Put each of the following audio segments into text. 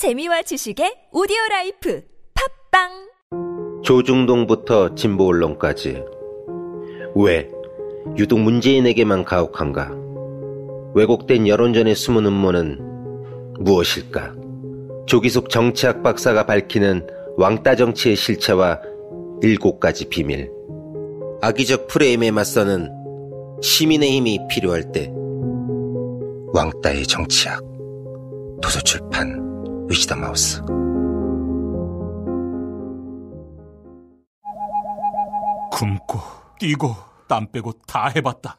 재미와 지식의 오디오 라이프 팟빵 조중동부터 진보 언론까지 왜 유독 문재인에게만 가혹한가? 왜곡된 여론전의 숨은 음모는 무엇일까? 조기숙 정치학 박사가 밝히는 왕따 정치의 실체와 일곱 가지 비밀. 악의적 프레임에 맞서는 시민의 힘이 필요할 때 왕따의 정치학 도서출판 위시덤 하우스 굶고 뛰고 땀 빼고 다 해봤다.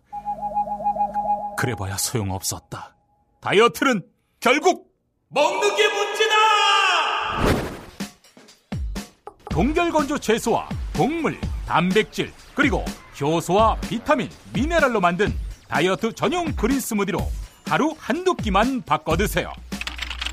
그래봐야 소용없었다. 다이어트는 결국 먹는 게 문제다! 동결건조 채소와 곡물, 단백질, 그리고 효소와 비타민, 미네랄로 만든 다이어트 전용 그린 스무디로 하루 한두 끼만 바꿔 드세요.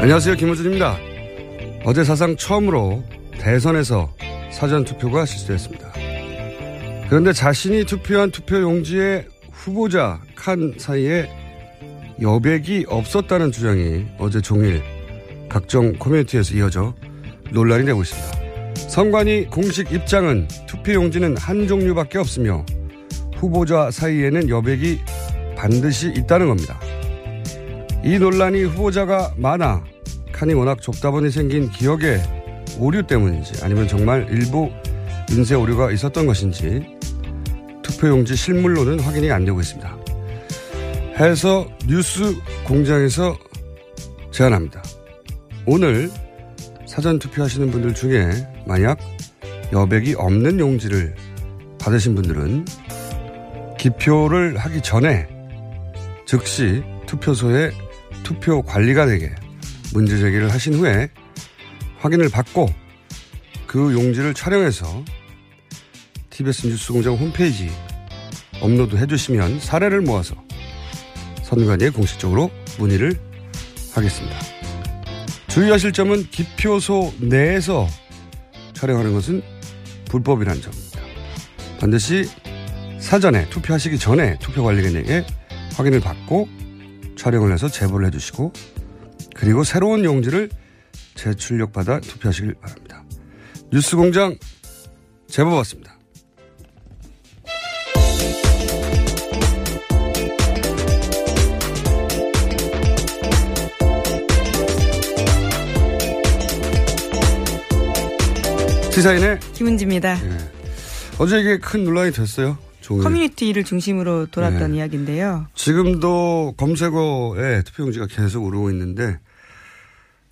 안녕하세요. 김호준입니다. 어제 사상 처음으로 대선에서 사전투표가 실시됐습니다. 그런데 자신이 투표한 투표 용지에 후보자 칸 사이에 여백이 없었다는 주장이 어제 종일 각종 커뮤니티에서 이어져 논란이 되고 있습니다. 선관위 공식 입장은 투표용지는 한 종류밖에 없으며 후보자 사이에는 여백이 반드시 있다는 겁니다. 이 논란이 후보자가 많아 칸이 워낙 좁다 보니 생긴 기억의 오류 때문인지 아니면 정말 일부 인쇄 오류가 있었던 것인지 투표용지 실물로는 확인이 안 되고 있습니다. 해서 뉴스 공장에서 제안합니다. 오늘 사전 투표하시는 분들 중에 만약 여백이 없는 용지를 받으신 분들은 기표를 하기 전에 즉시 투표소에 투표 관리관에게 문제 제기를 하신 후에 확인을 받고 그 용지를 촬영해서 TBS 뉴스공장 홈페이지 업로드 해주시면 사례를 모아서 선관위에 공식적으로 문의를 하겠습니다. 주의하실 점은 기표소 내에서 촬영하는 것은 불법이라는 점입니다. 반드시 사전에 투표하시기 전에 투표관리관에게 확인을 받고 촬영을 해서 제보를 해주시고 그리고 새로운 용지를 재출력받아 투표하시길 바랍니다. 뉴스공장 제보 받습니다. 시사인의 김은지입니다. 예. 어제 이게 큰 논란이 됐어요. 종일. 커뮤니티를 중심으로 돌았던 네. 이야기인데요. 지금도 검색어에 투표용지가 계속 오르고 있는데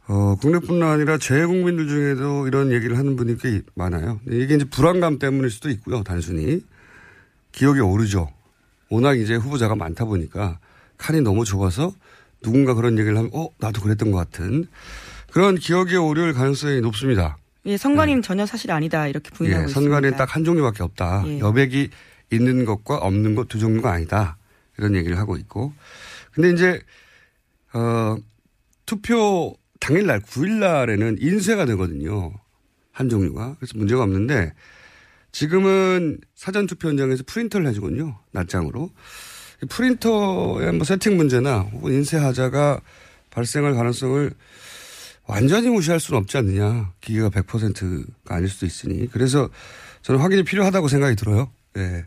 어, 국내뿐만 아니라 재외국민들 중에도 이런 얘기를 하는 분이 꽤 많아요. 이게 이제 불안감 때문일 수도 있고요. 단순히 기억이 오르죠. 워낙 이제 후보자가 많다 보니까 칸이 너무 좁아서 누군가 그런 얘기를 하면 어 나도 그랬던 것 같은 그런 기억의 오류일 가능성이 높습니다. 예, 선관위는 전혀 사실 아니다 이렇게 부인하고 예, 있습니다. 선관위는 딱한 종류밖에 없다. 예. 여백이 있는 것과 없는 것 두 종류가 아니다. 이런 얘기를 하고 있고. 근데 이제, 어, 투표 당일날 9일날에는 인쇄가 되거든요. 한 종류가. 그래서 문제가 없는데 지금은 사전 투표 현장에서 프린터를 해주거든요. 낱장으로. 프린터의 뭐 세팅 문제나 혹은 인쇄 하자가 발생할 가능성을 완전히 무시할 수는 없지 않느냐. 기계가 100%가 아닐 수도 있으니. 그래서 저는 확인이 필요하다고 생각이 들어요. 예.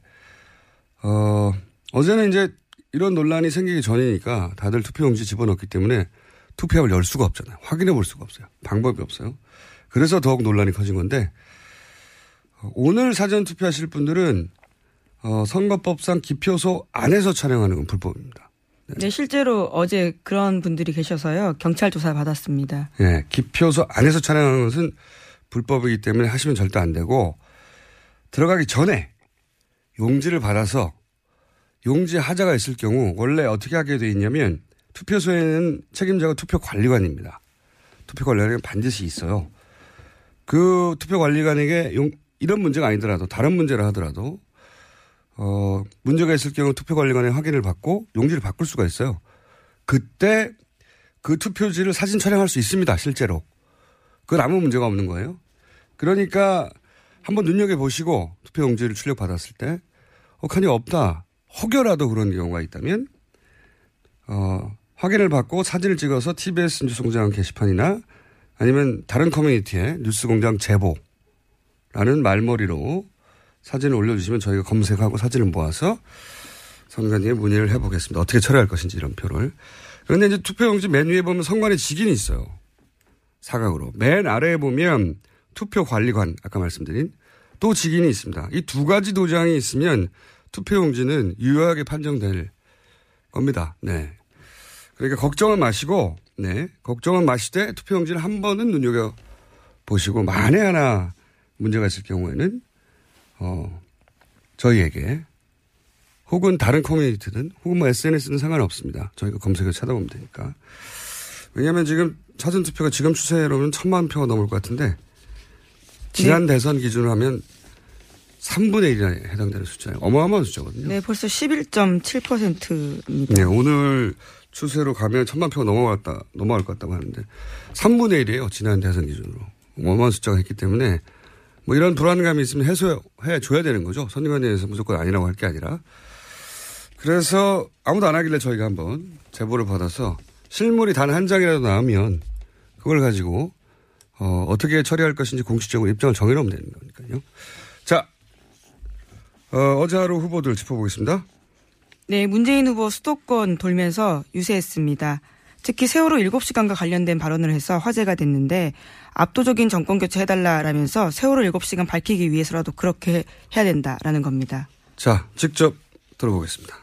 어, 어제는 이제 이런 논란이 생기기 전이니까 다들 투표용지 집어넣기 때문에 투표함을 열 수가 없잖아요. 확인해 볼 수가 없어요. 방법이 없어요. 그래서 더욱 논란이 커진 건데 오늘 사전 투표하실 분들은 어, 선거법상 기표소 안에서 촬영하는 건 불법입니다. 네. 실제로 어제 그런 분들이 계셔서요. 경찰 조사 받았습니다. 예, 기표소 안에서 촬영하는 것은 불법이기 때문에 하시면 절대 안 되고 들어가기 전에 용지를 받아서 용지 하자가 있을 경우 원래 어떻게 하게 돼 있냐면 투표소에는 책임자가 투표 관리관입니다. 투표 관리관이 반드시 있어요. 그 투표 관리관에게 용, 이런 문제가 아니더라도 다른 문제를 하더라도 어, 문제가 있을 경우 투표 관리관의 확인을 받고 용지를 바꿀 수가 있어요. 그때 그 투표지를 사진 촬영할 수 있습니다. 실제로. 그건 아무 문제가 없는 거예요. 그러니까 한번 눈여겨보시고 투표 용지를 출력받았을 때, 어, 칸이 없다. 혹여라도 그런 경우가 있다면, 어, 확인을 받고 사진을 찍어서 TBS 뉴스공장 게시판이나 아니면 다른 커뮤니티에 뉴스공장 제보라는 말머리로 사진을 올려주시면 저희가 검색하고 사진을 모아서 선관위에 문의를 해보겠습니다. 어떻게 처리할 것인지 이런 표를. 그런데 이제 투표용지 맨 위에 보면 선관위 직인이 있어요. 사각으로. 맨 아래에 보면 투표관리관, 아까 말씀드린 또 직인이 있습니다. 이 두 가지 도장이 있으면 투표용지는 유효하게 판정될 겁니다. 네. 그러니까 걱정은 마시고, 네. 걱정은 마시되 투표용지를 한 번은 눈여겨 보시고, 만에 하나 문제가 있을 경우에는 어, 저희에게 혹은 다른 커뮤니티든 혹은 뭐 SNS는 상관없습니다. 저희가 검색을 찾아보면 되니까. 왜냐하면 지금 사전 투표가 지금 추세로는 천만 표가 넘을 것 같은데 지난 네. 대선 기준으로 하면 3분의 1이나 해당되는 숫자예요. 어마어마한 숫자거든요. 네, 벌써 11.7%입니다. 네, 오늘 추세로 가면 천만 표가 넘어갔다, 넘어갈 것 같다고 하는데 3분의 1이에요. 지난 대선 기준으로. 어마어마한 숫자가 있기 때문에 뭐 이런 불안감이 있으면 해소해 줘야 되는 거죠. 선거관위에서 무조건 아니라고 할 게 아니라. 그래서 아무도 안 하길래 저희가 한번 제보를 받아서 실물이 단 한 장이라도 나오면 그걸 가지고 어, 어떻게 처리할 것인지 공식적으로 입장을 정해놓으면 되는 거니까요. 자, 어, 어제 하루 후보들 짚어보겠습니다. 네, 문재인 후보 수도권 돌면서 유세했습니다. 특히 세월호 7시간과 관련된 발언을 해서 화제가 됐는데 압도적인 정권 교체 해달라라면서 세월호 7시간 밝히기 위해서라도 그렇게 해야 된다라는 겁니다. 자, 직접 들어보겠습니다.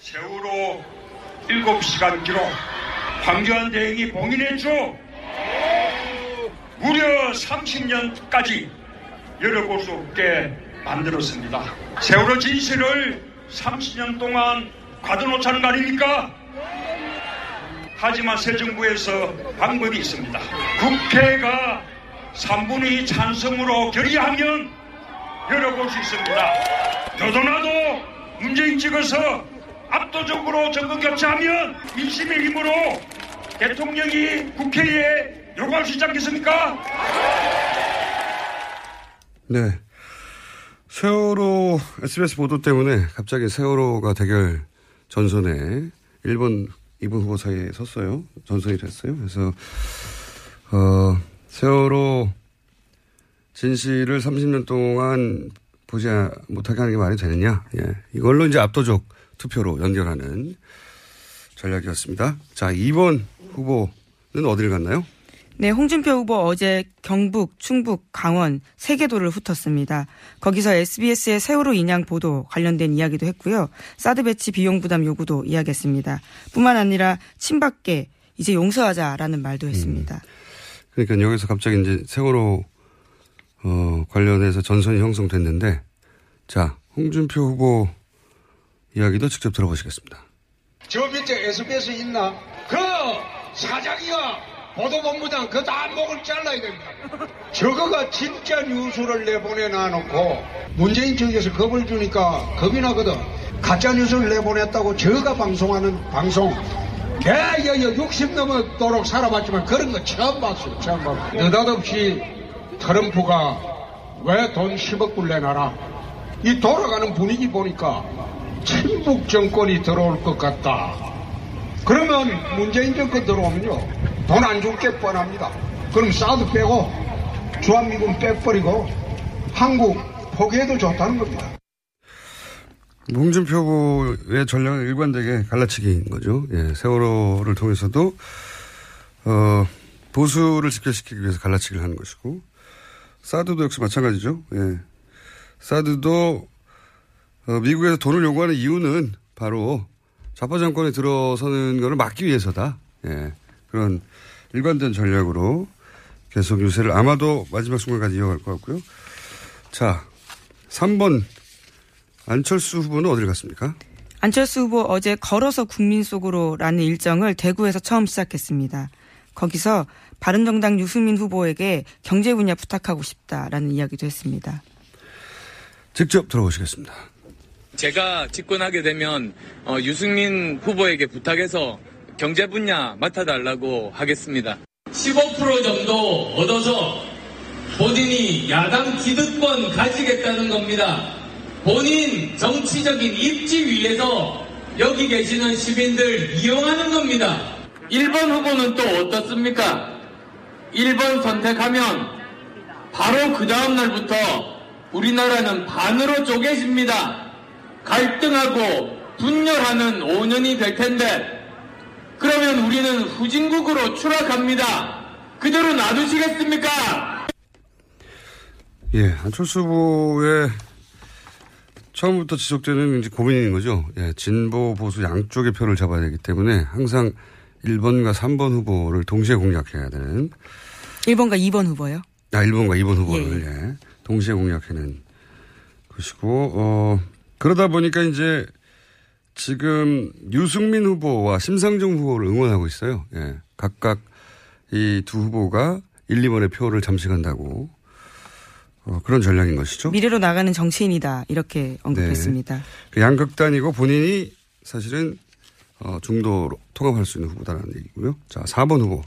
세월호 7시간 기록 황교안 대행이 봉인했죠. 무려 30년까지 열어볼 수 없게 만들었습니다. 세월호 진실을 30년 동안 가둬놓자는 거 아닙니까? 하지만 새 정부에서 방법이 있습니다. 국회가 3분의 2 찬성으로 결의하면 열어볼 수 있습니다. 더더나도 문재인 찍어서 압도적으로 정권 교체하면 민심의 힘으로 대통령이 국회에 요구할 수 있지 않겠습니까? 네. 세월호 SBS 보도 때문에 갑자기 세월호가 대결 전선에 일본 이분 후보 사이에 섰어요. 전선이 됐어요. 그래서, 어, 세월호 진실을 30년 동안 보지 못하게 하는 게 말이 되느냐. 예. 이걸로 이제 압도적 투표로 연결하는 전략이었습니다. 자, 2번 후보는 어디를 갔나요? 네, 홍준표 후보 어제 경북, 충북, 강원 세계도를 훑었습니다. 거기서 SBS의 세월호 인양 보도 관련된 이야기도 했고요. 사드 배치 비용 부담 요구도 이야기했습니다. 뿐만 아니라 친박계 이제 용서하자라는 말도 음. 했습니다. 음. 그러니까 여기서 갑자기 이제 세월호 어, 관련해서 전선이 형성됐는데 자, 홍준표 후보 이야기도 직접 들어보시겠습니다. 저 밑에 SBS 있나? 그 사장이가 보도본부장 그다 목을 잘라야 됩니다. 저거가 진짜 뉴스를 내보내 놔 놓고 문재인 측에서 겁을 주니까 겁이 나거든. 가짜 뉴스를 내보냈다고 저가 방송하는 방송 개여여 60 넘어도록 살아봤지만 그런 거 처음 봤어요. 처음 봤어요. 느닷없이 트럼프가 왜 돈 10억 불 내놔라. 이 돌아가는 분위기 보니까 친북 정권이 들어올 것 같다. 그러면 문재인 정권 들어오면요. 돈 안 줄 게 뻔합니다. 그럼 사드 빼고 주한미군 빼버리고 한국 포기해도 좋다는 겁니다. 홍준표 후보의 전략은 일관되게 갈라치기인 거죠. 예, 세월호를 통해서도 어, 보수를 지켜시키기 위해서 갈라치기를 하는 것이고 사드도 역시 마찬가지죠. 예. 사드도 어, 미국에서 돈을 요구하는 이유는 바로 좌파 정권에 들어서는 것을 막기 위해서다. 예. 그런 일관된 전략으로 계속 유세를 아마도 마지막 순간까지 이어갈 것 같고요. 자, 3번 안철수 후보는 어디를 갔습니까? 안철수 후보 어제 걸어서 국민 속으로라는 일정을 대구에서 처음 시작했습니다. 거기서 바른정당 유승민 후보에게 경제 분야 부탁하고 싶다라는 이야기도 했습니다. 직접 들어보시겠습니다. 제가 집권하게 되면 어, 유승민 후보에게 부탁해서 경제 분야 맡아달라고 하겠습니다. 15% 정도 얻어서 본인이 야당 기득권 가지겠다는 겁니다. 본인 정치적인 입지 위에서 여기 계시는 시민들 이용하는 겁니다. 1번 후보는 또 어떻습니까? 1번 선택하면 바로 그 다음 날부터 우리나라는 반으로 쪼개집니다. 갈등하고 분열하는 5년이 될 텐데 그러면 우리는 후진국으로 추락합니다. 그대로 놔두시겠습니까? 예, 안철수 후보의 처음부터 지속되는 이제 고민인 거죠. 예, 진보, 보수 양쪽의 표를 잡아야 되기 때문에 항상 1번과 3번 후보를 동시에 공략해야 되는. 1번과 2번 후보요? 아, 1번과 2번 후보를, 예. 예 동시에 공략하는 것이고, 어, 그러다 보니까 이제 지금 유승민 후보와 심상정 후보를 응원하고 있어요. 예. 각각 이 두 후보가 1, 2번의 표를 잠식한다고 어, 그런 전략인 것이죠. 미래로 나가는 정치인이다 이렇게 언급했습니다. 네. 그 양극단이고 본인이 사실은 어, 중도로 통합할 수 있는 후보다라는 얘기고요. 자, 4번 후보.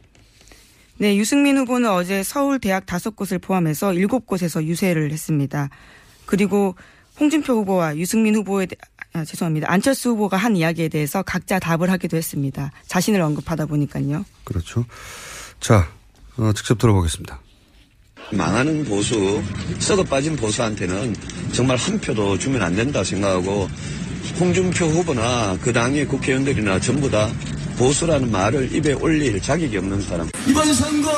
네, 유승민 후보는 어제 서울 대학 다섯 곳을 포함해서 7곳에서 유세를 했습니다. 그리고 홍준표 후보와 유승민 후보에 대, 아, 죄송합니다. 안철수 후보가 한 이야기에 대해서 각자 답을 하기도 했습니다. 자신을 언급하다 보니까요. 그렇죠. 자, 어, 직접 들어보겠습니다. 망하는 보수, 썩어 빠진 보수한테는 정말 한 표도 주면 안 된다 생각하고 홍준표 후보나 그 당의 국회의원들이나 전부 다 보수라는 말을 입에 올릴 자격이 없는 사람. 이번 선거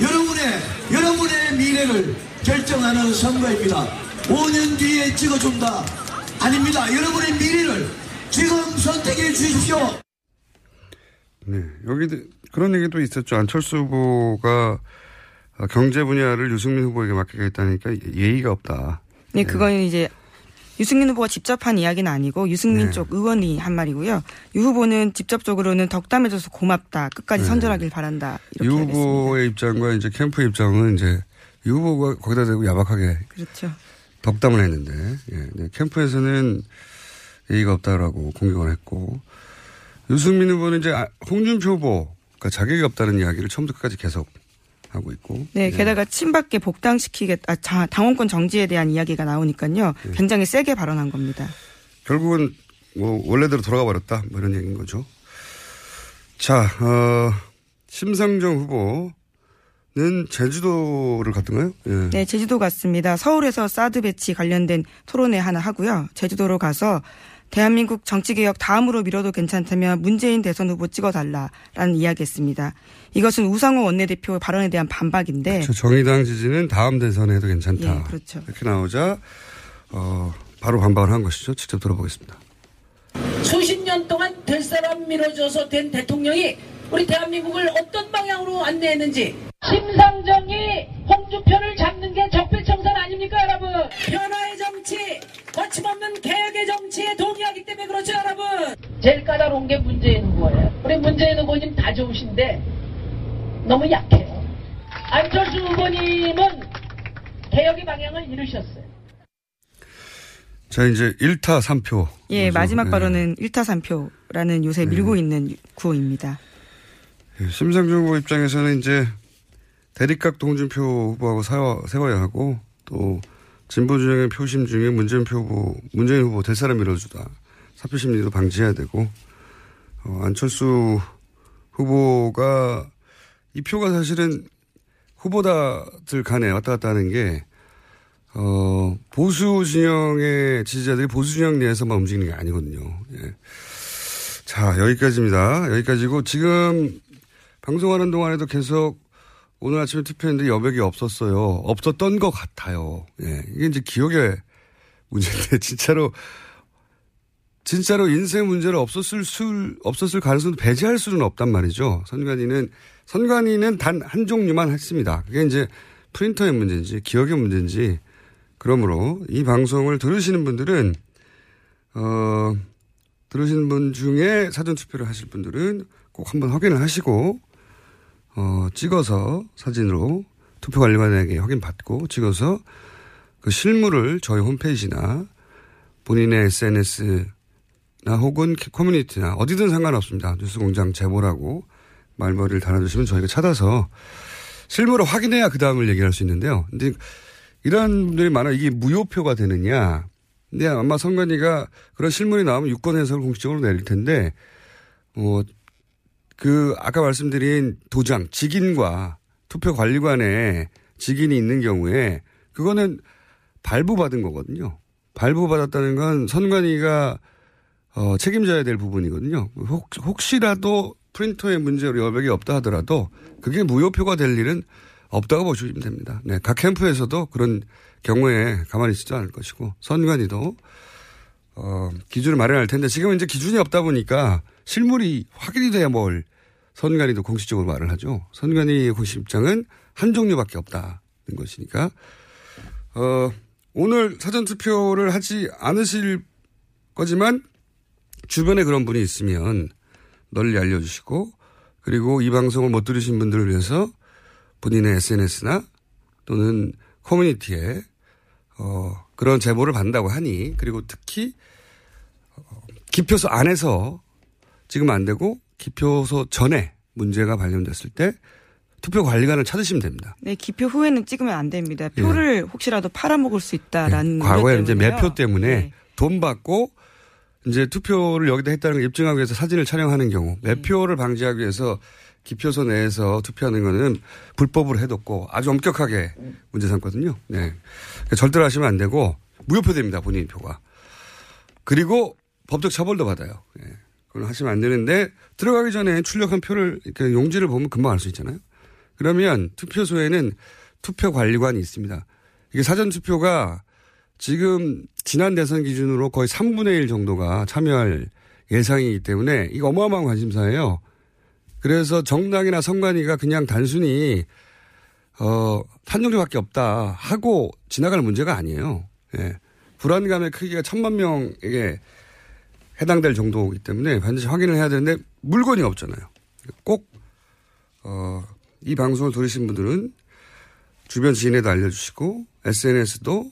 여러분의 여러분의 미래를 결정하는 선거입니다. 5년 뒤에 찍어준다. 아닙니다. 여러분의 미래를 지금 선택해 주십시오. 네, 여기 그런 얘기도 있었죠. 안철수 후보가 경제 분야를 유승민 후보에게 맡기겠다니까 예의가 없다. 네, 그건 이제 유승민 후보가 직접 한 이야기는 아니고 유승민 네. 쪽 의원이 한 말이고요. 유 후보는 직접적으로는 덕담해줘서 고맙다. 끝까지 네. 선전하길 바란다. 유 후보의 입장과 이제 캠프 입장은 이제 유 후보가 거기다 대고 야박하게 그렇죠. 덕담을 했는데 예, 네, 캠프에서는 예의가 없다라고 공격을 했고 유승민 후보는 이제 아, 홍준표 후보가 자격이 없다는 이야기를 처음부터 끝까지 계속 하고 있고 네, 예. 게다가 친박계 복당시키겠, 아, 자, 당원권 정지에 대한 이야기가 나오니까요. 네. 굉장히 세게 발언한 겁니다. 결국은 뭐 원래대로 돌아가 버렸다 뭐 이런 얘기인 거죠. 자, 어, 심상정 후보 는 제주도를 갔던가요? 예. 네, 제주도 갔습니다. 서울에서 사드 배치 관련된 토론회 하나 하고요. 제주도로 가서 대한민국 정치개혁 다음으로 미뤄도 괜찮다면 문재인 대선 후보 찍어달라라는 이야기했습니다. 이것은 우상호 원내대표 발언에 대한 반박인데. 저 정의당 지지는 다음 대선에도 괜찮다. 예, 그렇죠. 이렇게 나오자 어, 바로 반박을 한 것이죠. 직접 들어보겠습니다. 수십 년 동안 될 사람 밀어줘서 된 대통령이 우리 대한민국을 어떤 방향으로 안내했는지 심상정이 홍준표를 잡는 게 적폐청산 아닙니까 여러분? 변화의 정치 거침없는 개혁의 정치에 동의하기 때문에 그렇죠 여러분? 제일 까다로운 게 문재인 후보예요. 우리 문재인 후보님 다 좋으신데 너무 약해요. 안철수 후보님은 개혁의 방향을 잃으셨어요. 자, 이제 1타 3표. 예, 마지막 네. 발언은 1타 3표라는 요새 밀고 있는 구호입니다. 예, 심상정 후보 입장에서는 이제 대립각 동준표 후보하고 세워, 세워야 하고 또 진보 진영의 표심 중에 문재인 표 후보, 문재인 후보 될 사람 밀어주다. 사표 심리도 방지해야 되고 어, 안철수 후보가 이 표가 사실은 후보다들 간에 왔다 갔다 하는 게 어, 보수 진영의 지지자들이 보수 진영 내에서만 움직이는 게 아니거든요. 예. 자, 여기까지입니다. 여기까지고 지금 방송하는 동안에도 계속 오늘 아침에 투표했는데 여백이 없었어요. 없었던 것 같아요. 예. 이게 이제 기억의 문제인데 진짜로 진짜로 인생 문제를 없었을 수, 없었을 가능성도 배제할 수는 없단 말이죠. 선관위는, 선관위는 단 한 종류만 했습니다. 그게 이제 프린터의 문제인지 기억의 문제인지 그러므로 이 방송을 들으시는 분들은, 어, 들으시는 분 중에 사전투표를 하실 분들은 꼭 한번 확인을 하시고, 어, 찍어서 사진으로 투표 관리관에게 확인받고 찍어서 그 실물을 저희 홈페이지나 본인의 SNS 나 혹은 커뮤니티나 어디든 상관없습니다. 뉴스공장 제보라고 말머리를 달아주시면 저희가 찾아서 실물을 확인해야 그 다음을 얘기할 수 있는데요. 근데 이런 분들이 많아 이게 무효표가 되느냐. 근데 아마 선관위가 그런 실물이 나오면 유권 해석을 공식적으로 내릴 텐데, 뭐, 그, 아까 말씀드린 도장, 직인과 투표 관리관에 직인이 있는 경우에 그거는 발부받은 거거든요. 발부받았다는 건 선관위가 어, 책임져야 될 부분이거든요. 혹, 혹시라도 프린터의 문제로 여백이 없다 하더라도 그게 무효표가 될 일은 없다고 보시면 됩니다. 네. 각 캠프에서도 그런 경우에 가만히 있지도 않을 것이고 선관위도 어, 기준을 마련할 텐데 지금은 이제 기준이 없다 보니까 실물이 확인이 돼야 뭘 선관위도 공식적으로 말을 하죠. 선관위 공식 입장은 한 종류밖에 없다는 것이니까 어, 오늘 사전투표를 하지 않으실 거지만 주변에 그런 분이 있으면 널리 알려주시고 그리고 이 방송을 못 들으신 분들을 위해서 본인의 SNS나 또는 커뮤니티에 어, 그런 제보를 받는다고 하니 그리고 특히 어, 기표소 안에서 지금 안 되고 기표소 전에 문제가 발견됐을 때 투표 관리관을 찾으시면 됩니다. 네, 기표 후에는 찍으면 안 됩니다. 표를 예. 혹시라도 팔아먹을 수 있다라는. 네, 과거에 이제 매표 때문에 네. 돈 받고 이제 투표를 여기다 했다는 걸 입증하기 위해서 사진을 촬영하는 경우 매표를 방지하기 위해서 기표소 내에서 투표하는 거는 불법으로 해뒀고 아주 엄격하게 문제 삼거든요. 네. 그러니까 절대로 하시면 안 되고 무효표 됩니다. 본인 표가. 그리고 법적 처벌도 받아요. 네. 하시면 안 되는데 들어가기 전에 출력한 표를 이렇게 용지를 보면 금방 알 수 있잖아요. 그러면 투표소에는 투표 관리관이 있습니다. 이게 사전 투표가 지금 지난 대선 기준으로 거의 3분의 1 정도가 참여할 예상이기 때문에 이거 어마어마한 관심사예요. 그래서 정당이나 선관위가 그냥 단순히 어, 한정조밖에 없다 하고 지나갈 문제가 아니에요. 예. 불안감의 크기가 천만 명에게 해당될 정도이기 때문에 반드시 확인을 해야 되는데 물건이 없잖아요. 꼭, 어, 이 방송을 들으신 분들은 주변 지인에도 알려주시고 SNS도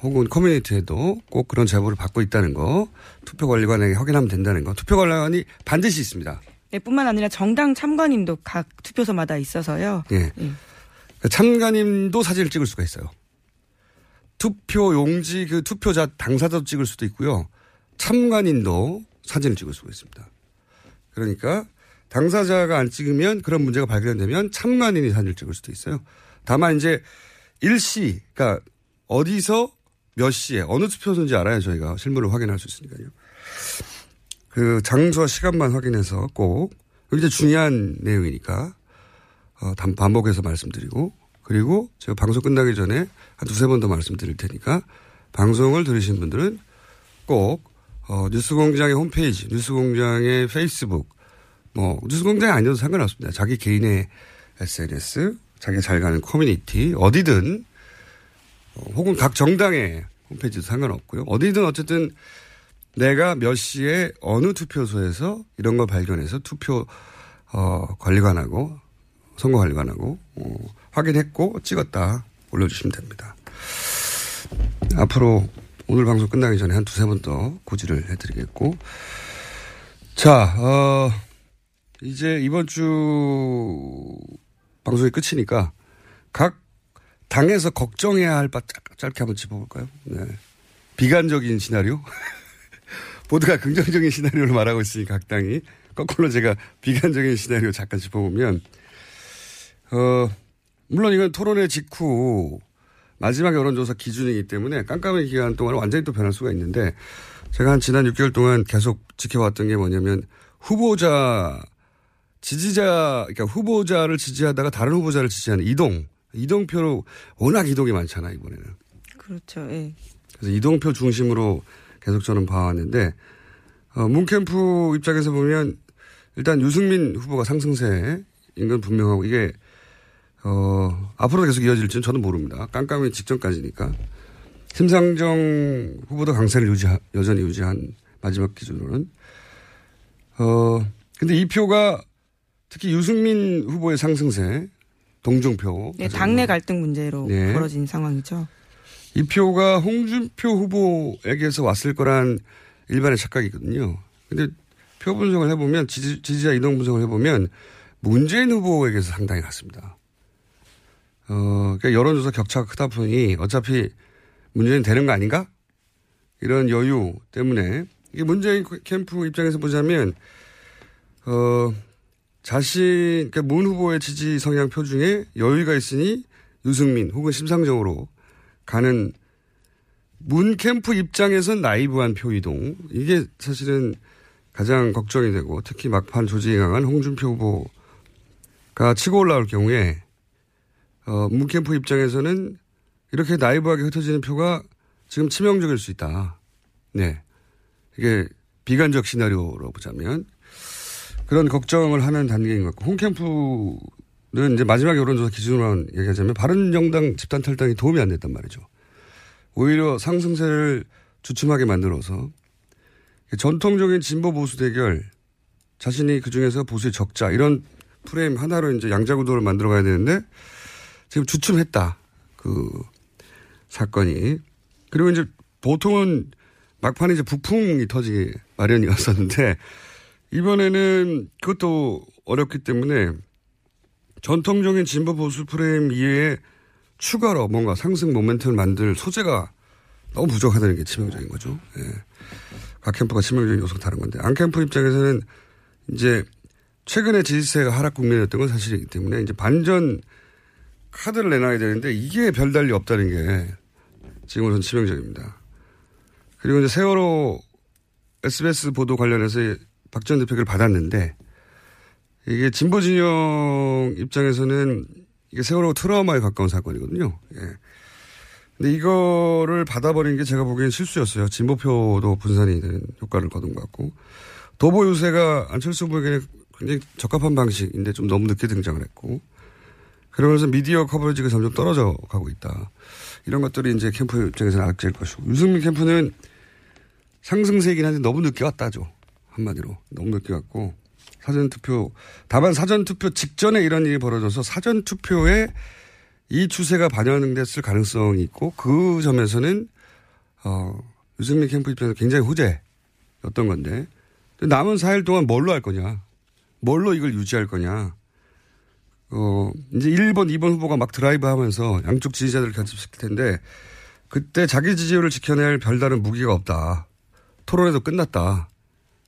혹은 커뮤니티에도 꼭 그런 제보를 받고 있다는 거 투표관리관에게 확인하면 된다는 거 투표관리관이 반드시 있습니다. 네, 뿐만 아니라 정당 참관인도 각 투표소마다 있어서요. 예. 예. 참관인도 사진을 찍을 수가 있어요. 투표 용지 그 투표자 당사자도 찍을 수도 있고요. 참관인도 사진을 찍을 수가 있습니다. 그러니까 당사자가 안 찍으면 그런 문제가 발견되면 참관인이 사진을 찍을 수도 있어요. 다만 이제 일시, 그러니까 어디서 몇 시에 어느 투표소인지 알아야 저희가 실물을 확인할 수 있으니까요. 그 장소와 시간만 확인해서 꼭 이제 중요한 내용이니까 어, 반복해서 말씀드리고 그리고 제가 방송 끝나기 전에 한 두세 번 더 말씀드릴 테니까 방송을 들으신 분들은 꼭 어, 뉴스공장의 홈페이지, 뉴스공장의 페이스북, 뭐 뉴스공장이 아니어도 상관없습니다. 자기 개인의 SNS, 자기가 잘 가는 커뮤니티 어디든 혹은 각 정당의 홈페이지도 상관없고요. 어디든 어쨌든 내가 몇 시에 어느 투표소에서 이런 걸 발견해서 투표 어, 관리관하고 선거 관리관하고 어, 확인했고 찍었다 올려주시면 됩니다. 앞으로 오늘 방송 끝나기 전에 한 두세 번 더 고지를 해드리겠고 자 어, 이제 이번 주 방송이 끝이니까 각 당에서 걱정해야 할 바 짧게 한번 짚어볼까요? 네. 비관적인 시나리오? 모두가 긍정적인 시나리오를 말하고 있으니 각 당이 거꾸로 제가 비관적인 시나리오 잠깐 짚어보면 어 물론 이건 토론회 직후 마지막 여론조사 기준이기 때문에 깜깜한 기간 동안 완전히 또 변할 수가 있는데 제가 한 지난 6개월 동안 계속 지켜왔던 게 뭐냐면 후보자 지지자 그러니까 후보자를 지지하다가 다른 후보자를 지지하는 이동 이동표로 워낙 이동이 많잖아 이번에는 그렇죠. 예. 그래서 이동표 중심으로 계속 저는 봐왔는데 어, 문캠프 입장에서 보면 일단 유승민 후보가 상승세인 건 분명하고 이게 어, 앞으로 계속 이어질지는 저는 모릅니다. 깜깜이 직전까지니까. 심상정 후보도 강세를 유지, 여전히 유지한 마지막 기준으로는. 어, 근데 이 표가 특히 유승민 후보의 상승세, 동중표. 네, 당내 갈등 문제로 네. 벌어진 상황이죠. 이 표가 홍준표 후보에게서 왔을 거란 일반의 착각이거든요. 근데 표 분석을 해보면 지지, 지지자 이동 분석을 해보면 문재인 후보에게서 상당히 갔습니다. 어, 그러니까 여론조사 격차가 크다 보니 어차피 문재인 되는 거 아닌가? 이런 여유 때문에 이 문재인 캠프 입장에서 보자면 어, 자신, 그러니까 문 후보의 지지 성향 표 중에 여유가 있으니 유승민 혹은 심상정으로 가는 문 캠프 입장에선 나이브한 표 이동. 이게 사실은 가장 걱정이 되고 특히 막판 조직이 강한 홍준표 후보가 치고 올라올 경우에 어, 문 캠프 입장에서는 이렇게 나이브하게 흩어지는 표가 지금 치명적일 수 있다. 네. 이게 비관적 시나리오로 보자면 그런 걱정을 하는 단계인 것 같고 홍캠프는 이제 마지막 여론조사 기준으로 얘기하자면 바른정당 집단 탈당이 도움이 안 됐단 말이죠. 오히려 상승세를 주춤하게 만들어서 전통적인 진보 보수 대결 자신이 그 중에서 보수의 적자 이런 프레임 하나로 이제 양자구도를 만들어 가야 되는데 지금 주춤했다. 그 사건이. 그리고 이제 보통은 막판에 이제 북풍이 터지기 마련이었었는데 이번에는 그것도 어렵기 때문에 전통적인 진보 보수 프레임 이외에 추가로 뭔가 상승 모멘텀을 만들 소재가 너무 부족하다는 게 치명적인 거죠. 예. 각 캠프가 치명적인 요소가 다른 건데 안 캠프 입장에서는 이제 최근에 지지세가 하락 국면이었던 건 사실이기 때문에 이제 반전 카드를 내놔야 되는데 이게 별달리 없다는 게 지금으로선 치명적입니다. 그리고 이제 세월호 SBS 보도 관련해서 박전 대표를 받았는데 이게 진보 진영 입장에서는 이게 세월호 트라우마에 가까운 사건이거든요. 예. 근데 이거를 받아버린 게 제가 보기엔 실수였어요. 진보표도 분산이 되는 효과를 거둔 것 같고. 도보 유세가 안철수 후보에게는 굉장히 적합한 방식인데 좀 너무 늦게 등장을 했고. 그러면서 미디어 커버리지가 점점 떨어져 가고 있다. 이런 것들이 이제 캠프 입장에서는 악재일 것이고. 유승민 캠프는 상승세이긴 한데 너무 늦게 왔다죠. 한마디로. 너무 늦게 왔고. 사전 투표, 다만 사전 투표 직전에 이런 일이 벌어져서 사전 투표에 이 추세가 반영됐을 가능성이 있고 그 점에서는, 어, 유승민 캠프 입장에서 굉장히 후재였던 건데. 남은 4일 동안 뭘로 할 거냐. 뭘로 이걸 유지할 거냐. 어, 이제 1번, 2번 후보가 막 드라이브 하면서 양쪽 지지자들을 결집시킬 텐데 그때 자기 지지율을 지켜낼 별다른 무기가 없다. 토론에도 끝났다.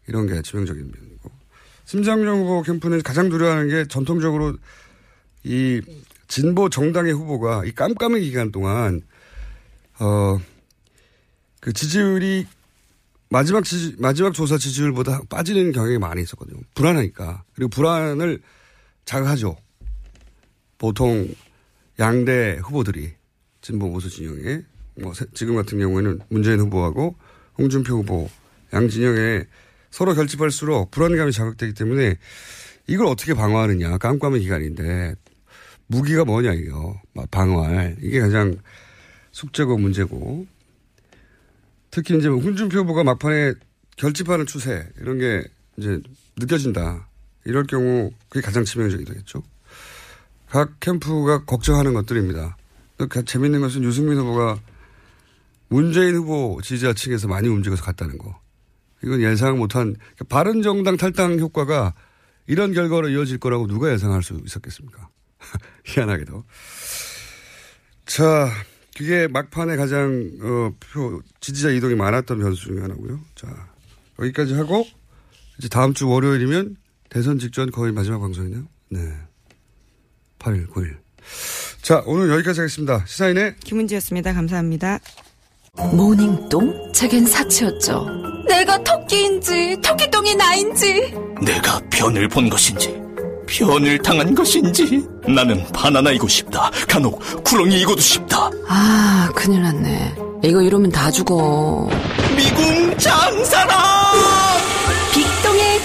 이런 게 치명적인 면이고. 심상정 후보 캠프는 가장 두려워하는 게 전통적으로 이 진보 정당의 후보가 이 깜깜의 기간 동안 어, 그 지지율이 마지막 지지, 마지막 조사 지지율보다 빠지는 경향이 많이 있었거든요. 불안하니까. 그리고 불안을 자극하죠. 보통 양대 후보들이 진보 보수 진영에 뭐 지금 같은 경우에는 문재인 후보하고 홍준표 후보 양 진영에 서로 결집할수록 불안감이 자극되기 때문에 이걸 어떻게 방어하느냐. 깜깜의 기간인데 무기가 뭐냐 이거. 방어할. 이게 가장 숙제고 문제고. 특히 이제 홍준표 후보가 막판에 결집하는 추세 이런 게 이제 느껴진다. 이럴 경우 그게 가장 치명적이 되겠죠. 각 캠프가 걱정하는 것들입니다. 그 재밌는 것은 유승민 후보가 문재인 후보 지지자 층에서 많이 움직여서 갔다는 거. 이건 예상 못한 그러니까 바른 정당 탈당 효과가 이런 결과로 이어질 거라고 누가 예상할 수 있었겠습니까? 희한하게도. 자, 그게 막판에 가장 어, 표 지지자 이동이 많았던 변수 중에 하나고요. 자, 여기까지 하고 이제 다음 주 월요일이면 대선 직전 거의 마지막 방송이네요. 네. 8일, 9일. 자, 오늘 여기까지 하겠습니다. 시사인의 김은지였습니다. 감사합니다. 모닝똥? 제겐 사치였죠. 내가 토끼인지 토끼똥이 나인지 내가 변을 본 것인지 변을 당한 것인지 나는 바나나이고 싶다. 간혹 구렁이이고도 싶다. 아 큰일 났네. 이거 이러면 다 죽어. 미궁 장사랑!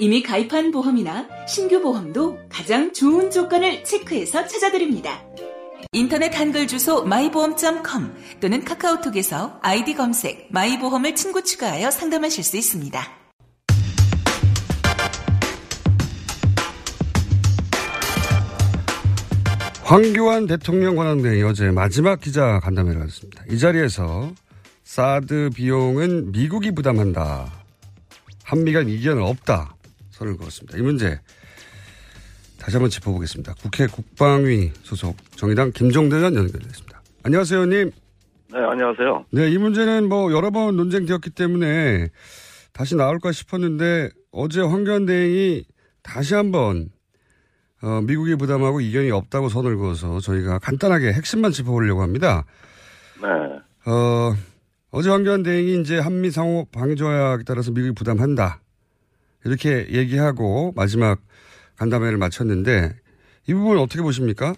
이미 가입한 보험이나 신규 보험도 가장 좋은 조건을 체크해서 찾아드립니다. 인터넷 한글 주소 마이보험.com 또는 카카오톡에서 아이디 검색 마이보험을 친구 추가하여 상담하실 수 있습니다. 황교안 대통령 권한대행이 어제 마지막 기자 간담회를 했습니다. 이 자리에서 사드 비용은 미국이 부담한다. 한미 간 이견은 없다. 선을 그었습니다. 이 문제 다시 한번 짚어보겠습니다. 국회 국방위 소속 정의당 김종대 전 연결됐습니다. 안녕하세요, 의원님. 네, 안녕하세요. 네, 이 문제는 뭐 여러 번 논쟁되었기 때문에 다시 나올까 싶었는데 어제 황교안 대행이 다시 한번 어, 미국이 부담하고 이견이 없다고 선을 그어서 저희가 간단하게 핵심만 짚어보려고 합니다. 네. 어, 어제 황교안 대행이 이제 한미 상호 방위 조약에 따라서 미국이 부담한다. 이렇게 얘기하고 마지막 간담회를 마쳤는데 이 부분 어떻게 보십니까?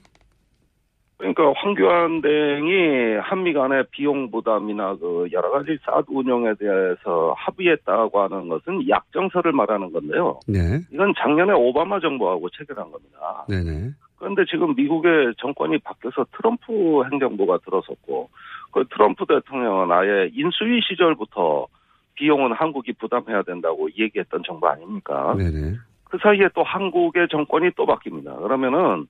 그러니까 황교안 대행이 한미 간의 비용 부담이나 그 여러 가지 사드 운영에 대해서 합의했다고 하는 것은 약정서를 말하는 건데요. 네. 이건 작년에 오바마 정부하고 체결한 겁니다. 네네. 그런데 지금 미국의 정권이 바뀌어서 트럼프 행정부가 들어섰고 그 트럼프 대통령은 아예 인수위 시절부터 비용은 한국이 부담해야 된다고 얘기했던 정부 아닙니까? 네네. 그 사이에 또 한국의 정권이 또 바뀝니다. 그러면은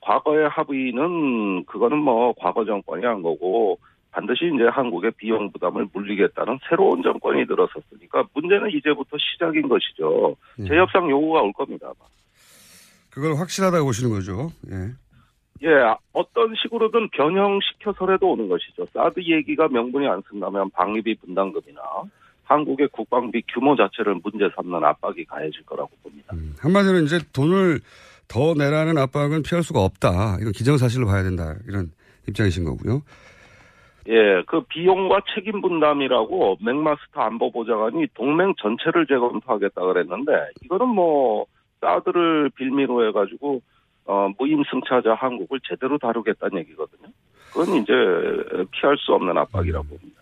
과거의 합의는 그거는 뭐 과거 정권이 한 거고 반드시 이제 한국의 비용 부담을 물리겠다는 새로운 정권이 들어섰으니까 문제는 이제부터 시작인 것이죠. 재협상 요구가 올 겁니다. 아마. 그걸 확실하다고 보시는 거죠. 예. 예, 어떤 식으로든 변형시켜서라도 오는 것이죠. 사드 얘기가 명분이 안 쓴다면 방위비 분담금이나 한국의 국방비 규모 자체를 문제 삼는 압박이 가해질 거라고 봅니다. 한마디로 이제 돈을 더 내라는 압박은 피할 수가 없다. 이건 기정사실로 봐야 된다. 이런 입장이신 거고요. 예, 그 비용과 책임 분담이라고 맥마스터 안보보좌관이 동맹 전체를 재검토하겠다 그랬는데 이거는 뭐 사드를 빌미로 해가지고 어, 무임승차자 한국을 제대로 다루겠다는 얘기거든요. 그건 이제 피할 수 없는 압박이라고 봅니다.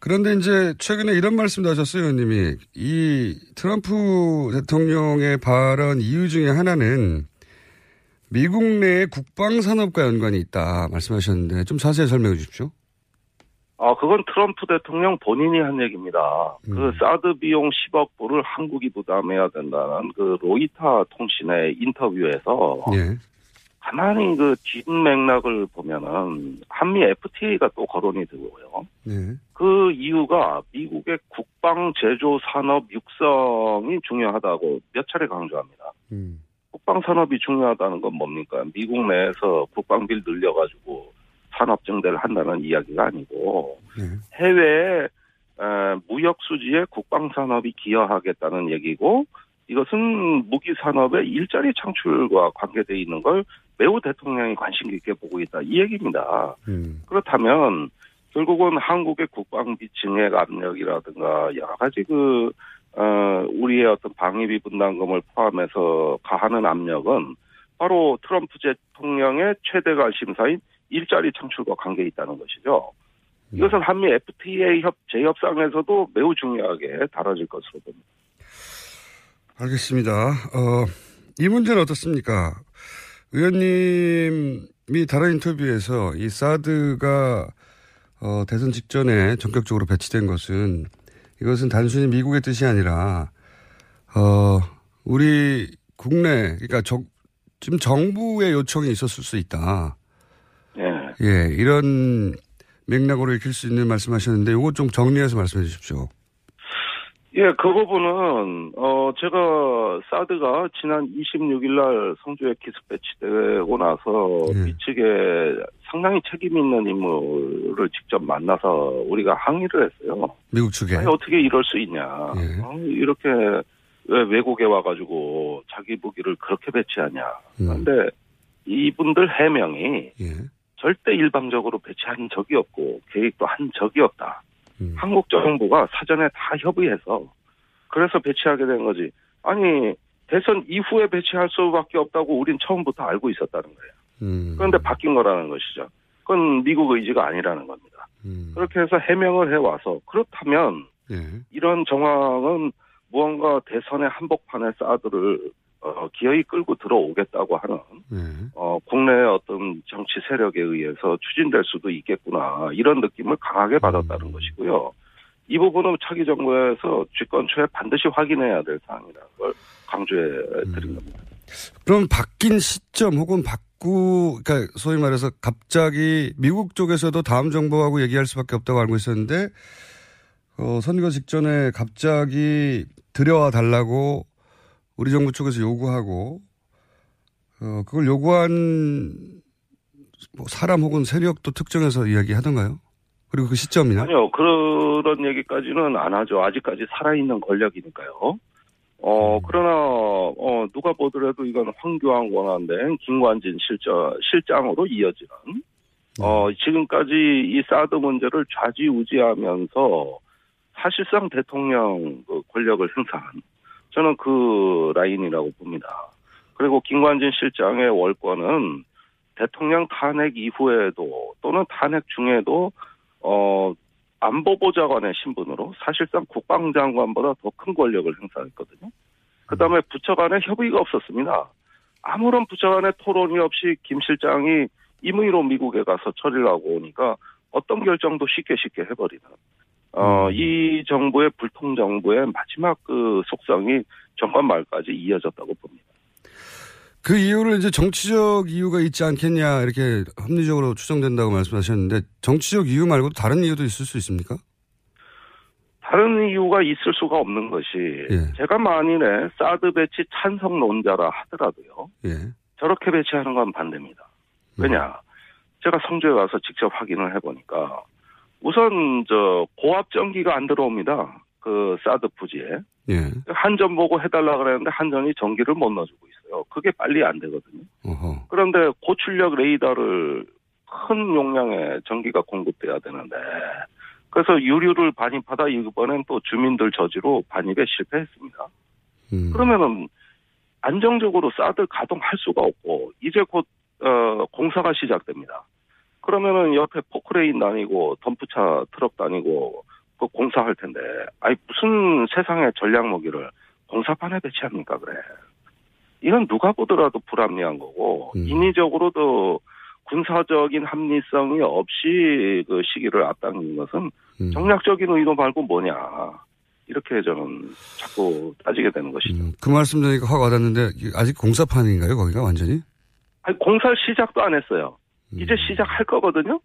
그런데 이제 최근에 이런 말씀도 하셨어요, 의원님이. 이 트럼프 대통령의 발언 이유 중에 하나는 미국 내 국방산업과 연관이 있다 말씀하셨는데 좀 자세히 설명해 주십시오. 아, 그건 트럼프 대통령 본인이 한 얘기입니다. 그 사드 비용 10억 불을 한국이 부담해야 된다는 그 로이타 통신의 인터뷰에서 예. 가만히 그 뒷맥락을 보면은 한미 FTA가 또 거론이 되고요. 네. 그 이유가 미국의 국방 제조 산업 육성이 중요하다고 몇 차례 강조합니다. 음. 국방 산업이 중요하다는 건 뭡니까? 미국 내에서 국방비를 늘려가지고 산업 증대를 한다는 이야기가 아니고 해외 무역 수지에 국방 산업이 기여하겠다는 얘기고 이것은 무기 산업의 일자리 창출과 관계되어 있는 걸 매우 대통령이 관심 깊게 보고 있다 이 얘기입니다. 음. 그렇다면 결국은 한국의 국방비 증액 압력이라든가 여러 가지 그 어, 우리의 어떤 방위비 분담금을 포함해서 가하는 압력은 바로 트럼프 대통령의 최대 관심사인 일자리 창출과 관계 있다는 것이죠. 이것은 한미 FTA 협, 재협상에서도 매우 중요하게 다뤄질 것으로 봅니다. 알겠습니다. 어, 이 문제는 어떻습니까? 의원님이 다른 인터뷰에서 이 사드가 어, 대선 직전에 전격적으로 배치된 것은 이것은 단순히 미국의 뜻이 아니라 어, 우리 국내 그러니까 정, 지금 정부의 요청이 있었을 수 있다. 예. 예, 이런 맥락으로 읽힐 수 있는 말씀하셨는데 이거 좀 정리해서 말씀해 주십시오. 예, 그 부분은 어 제가 사드가 지난 26일 날 성주에 기습 배치되고 나서 미 측에 상당히 책임 있는 인물을 직접 만나서 우리가 항의를 했어요. 미국 측에 아니, 어떻게 이럴 수 있냐? 어, 이렇게 왜 외국에 와가지고 자기 무기를 그렇게 배치하냐? 그런데 이분들 해명이 절대 일방적으로 배치한 적이 없고 계획도 한 적이 없다. 한국 정부가 사전에 다 협의해서 그래서 배치하게 된 거지. 아니 대선 이후에 배치할 수밖에 없다고 우린 처음부터 알고 있었다는 거예요. 그런데 바뀐 거라는 것이죠. 그건 미국 의지가 아니라는 겁니다. 그렇게 해서 해명을 해와서 그렇다면 이런 정황은 무언가 대선의 한복판에 사드를 어, 기어이 끌고 들어오겠다고 하는 어, 국내의 어떤 세력에 의해서 추진될 수도 있겠구나 이런 느낌을 강하게 받았다는 것이고요. 이 부분은 차기 정부에서 집권 초에 반드시 확인해야 될 사항이라는 걸 강조해 드린 겁니다. 그럼 바뀐 시점 혹은 바꾸 그러니까 소위 말해서 갑자기 미국 쪽에서도 다음 정부하고 얘기할 수밖에 없다고 알고 있었는데 어, 선거 직전에 갑자기 들여와 달라고 우리 정부 쪽에서 요구하고 어, 그걸 요구한 뭐 사람 혹은 세력도 특정해서 이야기하던가요? 그리고 그 시점이나? 아니요 그런 얘기까지는 안 하죠. 아직까지 살아있는 권력이니까요. 어 그러나 어 누가 보더라도 이건 황교안 권한된 김관진 실장 실장으로 이어지는 어 지금까지 이 사드 문제를 좌지우지하면서 사실상 대통령 그 권력을 행사한 저는 그 라인이라고 봅니다. 그리고 김관진 실장의 월권은 대통령 탄핵 이후에도 또는 탄핵 중에도 어 안보보좌관의 신분으로 사실상 국방장관보다 더 큰 권력을 행사했거든요. 그다음에 부처 간에 협의가 없었습니다. 아무런 부처 간의 토론이 없이 김 실장이 임의로 미국에 가서 처리를 하고 오니까 어떤 결정도 쉽게 쉽게 해버리는 어, 이 정부의 불통 정부의 마지막 그 속성이 정권 말까지 이어졌다고 봅니다. 그 이유를 이제 정치적 이유가 있지 않겠냐 이렇게 합리적으로 추정된다고 말씀하셨는데 정치적 이유 말고도 다른 이유도 있을 수 있습니까? 다른 이유가 있을 수가 없는 것이 제가 만일에 사드 배치 찬성론자라 하더라도요. 저렇게 배치하는 건 반대입니다. 왜냐? 제가 성주에 가서 직접 확인을 해보니까 우선 저 고압 전기가 안 들어옵니다. 그 사드 부지에 한전 보고 해달라 그랬는데 한전이 전기를 못 넣어주고 있어요. 그게 빨리 안 되거든요. 그런데 고출력 레이더를 큰 용량의 전기가 공급돼야 되는데 그래서 유류를 반입하다 이번엔 또 주민들 저지로 반입에 실패했습니다. 그러면은 안정적으로 사드 가동할 수가 없고 이제 곧 어, 공사가 시작됩니다. 그러면은 옆에 포크레인 다니고 덤프차 트럭 다니고 그 공사할 텐데 아니 무슨 세상에 전략 무기를 공사판에 배치합니까 그래 이건 누가 보더라도 불합리한 거고 인위적으로도 군사적인 합리성이 없이 그 시기를 앞당긴 것은 정략적인 의도 말고 뭐냐 이렇게 저는 자꾸 따지게 되는 것이죠. 그 말씀 드리니까 확 와닿는데 아직 공사판인가요 거기가 완전히? 아니 공사 시작도 안 했어요. 이제 시작할 거거든요.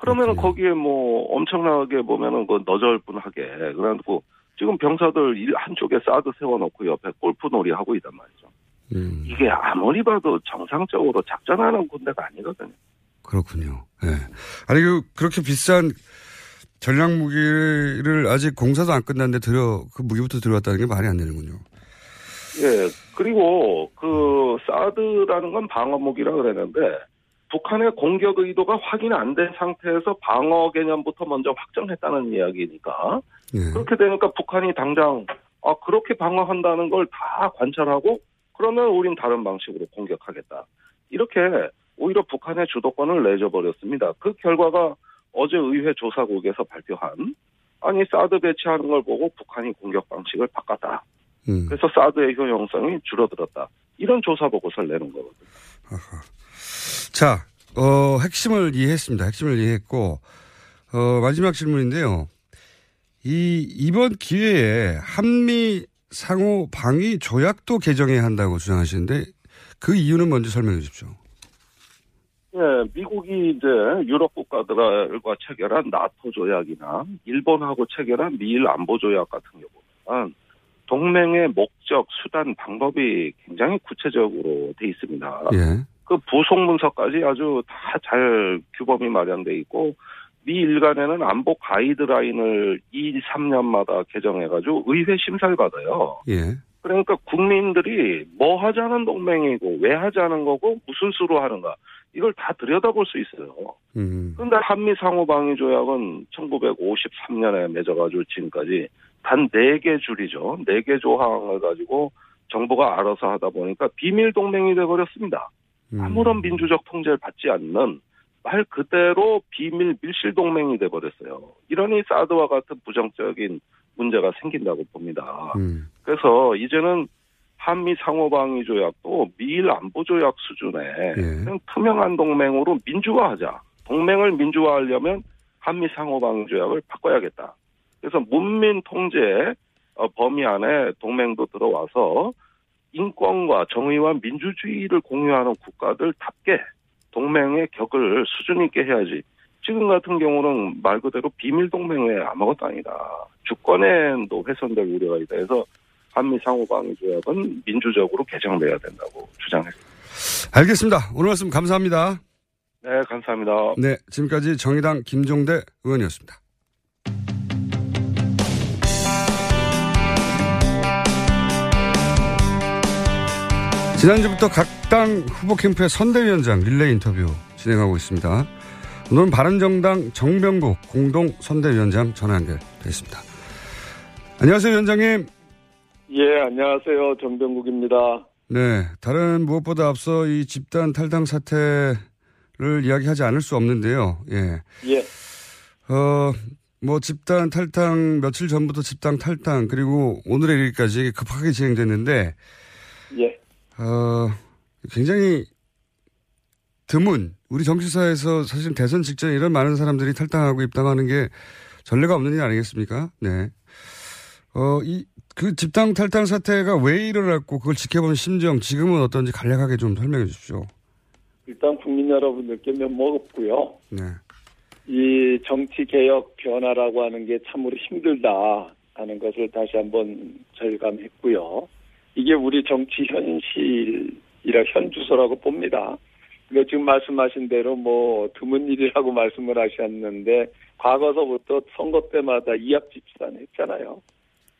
그러면은 거기에 뭐 엄청나게 보면은 그 너절분하게 그래가지고 지금 병사들 한쪽에 사드 세워놓고 옆에 골프놀이 하고 있단 말이죠. 음. 이게 아무리 봐도 정상적으로 작전하는 군대가 아니거든요. 그렇군요. 예. 네. 아니 그 그렇게 비싼 전략 무기를 아직 공사도 안 끝났는데 들여 그 무기부터 들어왔다는 게 말이 안 되는군요. 예. 그리고 그 사드라는 건 방어 무기라 그랬는데 북한의 공격 의도가 확인 안 된 상태에서 방어 개념부터 먼저 확정했다는 이야기니까 예. 그렇게 되니까 북한이 당장 아 그렇게 방어한다는 걸 다 관찰하고 그러면 우린 다른 방식으로 공격하겠다. 이렇게 오히려 북한의 주도권을 내줘버렸습니다. 그 결과가 어제 의회 조사국에서 발표한 아니 사드 배치하는 걸 보고 북한이 공격 방식을 바꿨다. 음. 그래서 사드의 효용성이 줄어들었다. 이런 조사 보고서를 내는 거거든요. 자, 어, 핵심을 이해했습니다. 핵심을 이해했고, 어, 마지막 질문인데요. 이, 이번 기회에 한미 상호 방위 조약도 개정해야 한다고 주장하시는데 그 이유는 먼저 설명해 주십시오. 예, 미국이 이제 유럽 국가들과 체결한 나토 조약이나 일본하고 체결한 미일 안보 조약 같은 경우는 동맹의 목적, 수단, 방법이 굉장히 구체적으로 돼 있습니다. 예. 그 부속 문서까지 아주 다 잘 규범이 마련돼 있고 미 일 간에는 안보 가이드라인을 2, 3년마다 개정해가지고 의회 심사를 받아요. 예. 그러니까 국민들이 뭐 하자는 동맹이고 왜 하자는 거고 무슨 수로 하는가 이걸 다 들여다볼 수 있어요. 음. 그런데 한미 상호방위 조약은 1953년에 맺어가지고 지금까지 단 4개 줄이죠. 4개 조항을 가지고 정부가 알아서 하다 보니까 비밀 동맹이 돼버렸습니다. 아무런 민주적 통제를 받지 않는 말 그대로 비밀 밀실 동맹이 돼버렸어요. 이러니 사드와 같은 부정적인 문제가 생긴다고 봅니다. 음. 그래서 이제는 한미 상호방위 조약도 미일 안보 조약 수준의 예. 투명한 동맹으로 민주화하자. 동맹을 민주화하려면 한미 상호방위 조약을 바꿔야겠다. 그래서 문민 통제 어, 범위 안에 동맹도 들어와서 인권과 정의와 민주주의를 공유하는 국가들답게 동맹의 격을 수준 있게 해야지. 지금 같은 경우는 말 그대로 비밀 동맹 외에 아무것도 아니다. 주권에도 훼손될 우려가 있다 해서 한미 상호방위 조약은 민주적으로 개정돼야 된다고 주장했습니다. 알겠습니다. 오늘 말씀 감사합니다. 네, 감사합니다. 네, 지금까지 정의당 김종대 의원이었습니다. 지난주부터 각 당 후보 캠프의 선대위원장 릴레이 인터뷰 진행하고 있습니다. 오늘은 바른정당 정병국 공동 선대위원장 전화 연결됐습니다. 안녕하세요, 위원장님. 예, 안녕하세요. 정병국입니다. 네, 다른 무엇보다 앞서 이 집단 탈당 사태를 이야기하지 않을 수 없는데요. 예. 예. 어, 뭐 집단 탈당 며칠 전부터 집단 탈당 그리고 오늘의 일까지 급하게 진행됐는데 예. 어, 굉장히 드문 우리 정치사에서 사실 대선 직전에 이런 많은 사람들이 탈당하고 입당하는 게 전례가 없는 일 아니겠습니까? 네. 어, 이, 그 집단 탈당 사태가 왜 일어났고 그걸 지켜본 심정 지금은 어떤지 간략하게 좀 설명해 주십시오. 일단 국민 여러분들께 면목 없고요. 네. 이 정치 개혁 변화라고 하는 게 참으로 힘들다 하는 것을 다시 한번 절감했고요. 이게 우리 정치 현실이라 현주소라고 봅니다. 그리고 지금 말씀하신 대로 뭐 드문 일이라고 말씀을 하셨는데 과거서부터 선거 때마다 이합 집산 했잖아요.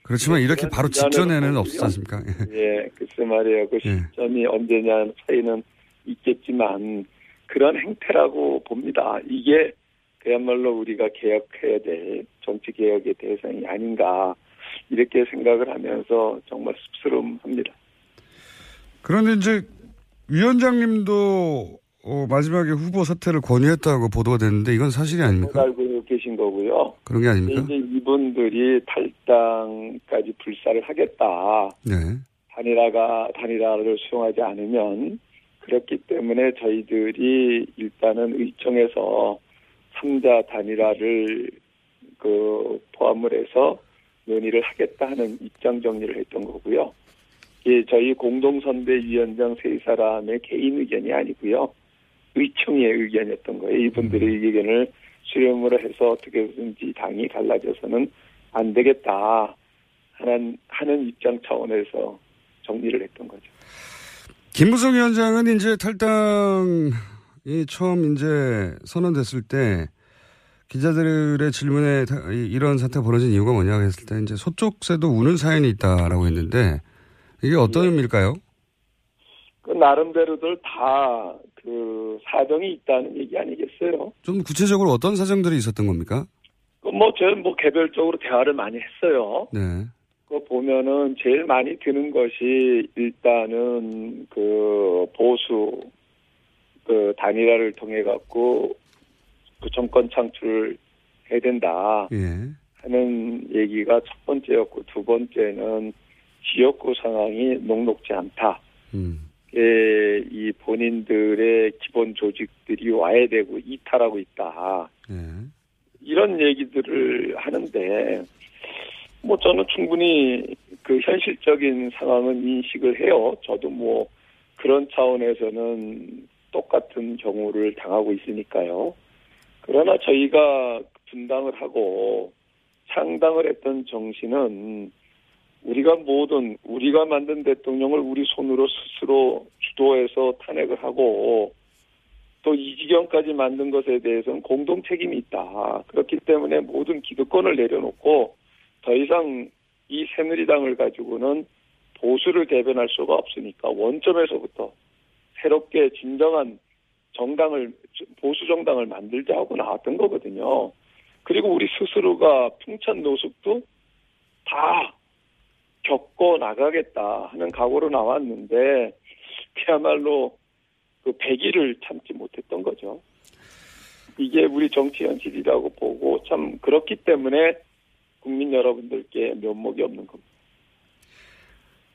그렇지만 이렇게 바로 직전에는 없었지 않습니까? 예, 글쎄 말이에요. 그 시점이 언제냐 차이는 있겠지만 그런 행태라고 봅니다. 이게 그야말로 우리가 개혁해야 될 정치 개혁의 대상이 아닌가 이렇게 생각을 하면서 정말 씁쓸함합니다. 그런데 이제 위원장님도 어, 마지막에 후보 사퇴를 권유했다고 보도가 됐는데 이건 사실이 아닙니까? 알고 계신 거고요. 그런 게 아닙니까? 이제 이분들이 탈당까지 불사를 하겠다. 네. 단일화가 단일화를 수용하지 않으면 그렇기 때문에 저희들이 일단은 의총에서 3자 단일화를 그 포함을 해서 논의를 하겠다 하는 입장 정리를 했던 거고요. 예, 저희 공동선대위원장 세 사람의 개인 의견이 아니고요. 의총의 의견이었던 거예요. 이분들의 의견을 수렴을 해서 어떻게든지 당이 갈라져서는 안 되겠다 하는, 하는 입장 차원에서 정리를 했던 거죠. 김무성 위원장은 이제 탈당이 처음 이제 선언됐을 때 기자들의 질문에 이런 사태가 벌어진 이유가 뭐냐 했을 때 이제 소쪽새도 우는 사연이 있다라고 했는데 이게 어떤 의미일까요? 그 나름대로들 다 그 사정이 있다는 얘기 아니겠어요? 좀 구체적으로 어떤 사정들이 있었던 겁니까? 그뭐 저는 뭐 개별적으로 대화를 많이 했어요. 네. 그 보면은 제일 많이 드는 것이 일단은 그 보수 그 단일화를 통해 갖고 그 정권 창출을 해야 된다 예. 하는 얘기가 첫 번째였고 두 번째는 지역구 상황이 녹록지 않다. 음. 예, 이 본인들의 기본 조직들이 와해되고 이탈하고 있다. 예. 이런 얘기들을 하는데 뭐 저는 충분히 그 현실적인 상황은 인식을 해요. 저도 뭐 그런 차원에서는 똑같은 경우를 당하고 있으니까요. 그러나 저희가 분당을 하고 창당을 했던 정신은 우리가 모든 우리가 만든 대통령을 우리 손으로 스스로 주도해서 탄핵을 하고 또 이 지경까지 만든 것에 대해서는 공동 책임이 있다. 그렇기 때문에 모든 기득권을 내려놓고 더 이상 이 새누리당을 가지고는 보수를 대변할 수가 없으니까 원점에서부터 새롭게 진정한 정당을 보수 정당을 만들자 하고 나왔던 거거든요. 그리고 우리 스스로가 풍찬 노숙도 다 겪고 나가겠다 하는 각오로 나왔는데 그야말로 그 배기를 참지 못했던 거죠. 이게 우리 정치 현실이라고 보고 참 그렇기 때문에 국민 여러분들께 면목이 없는 겁니다.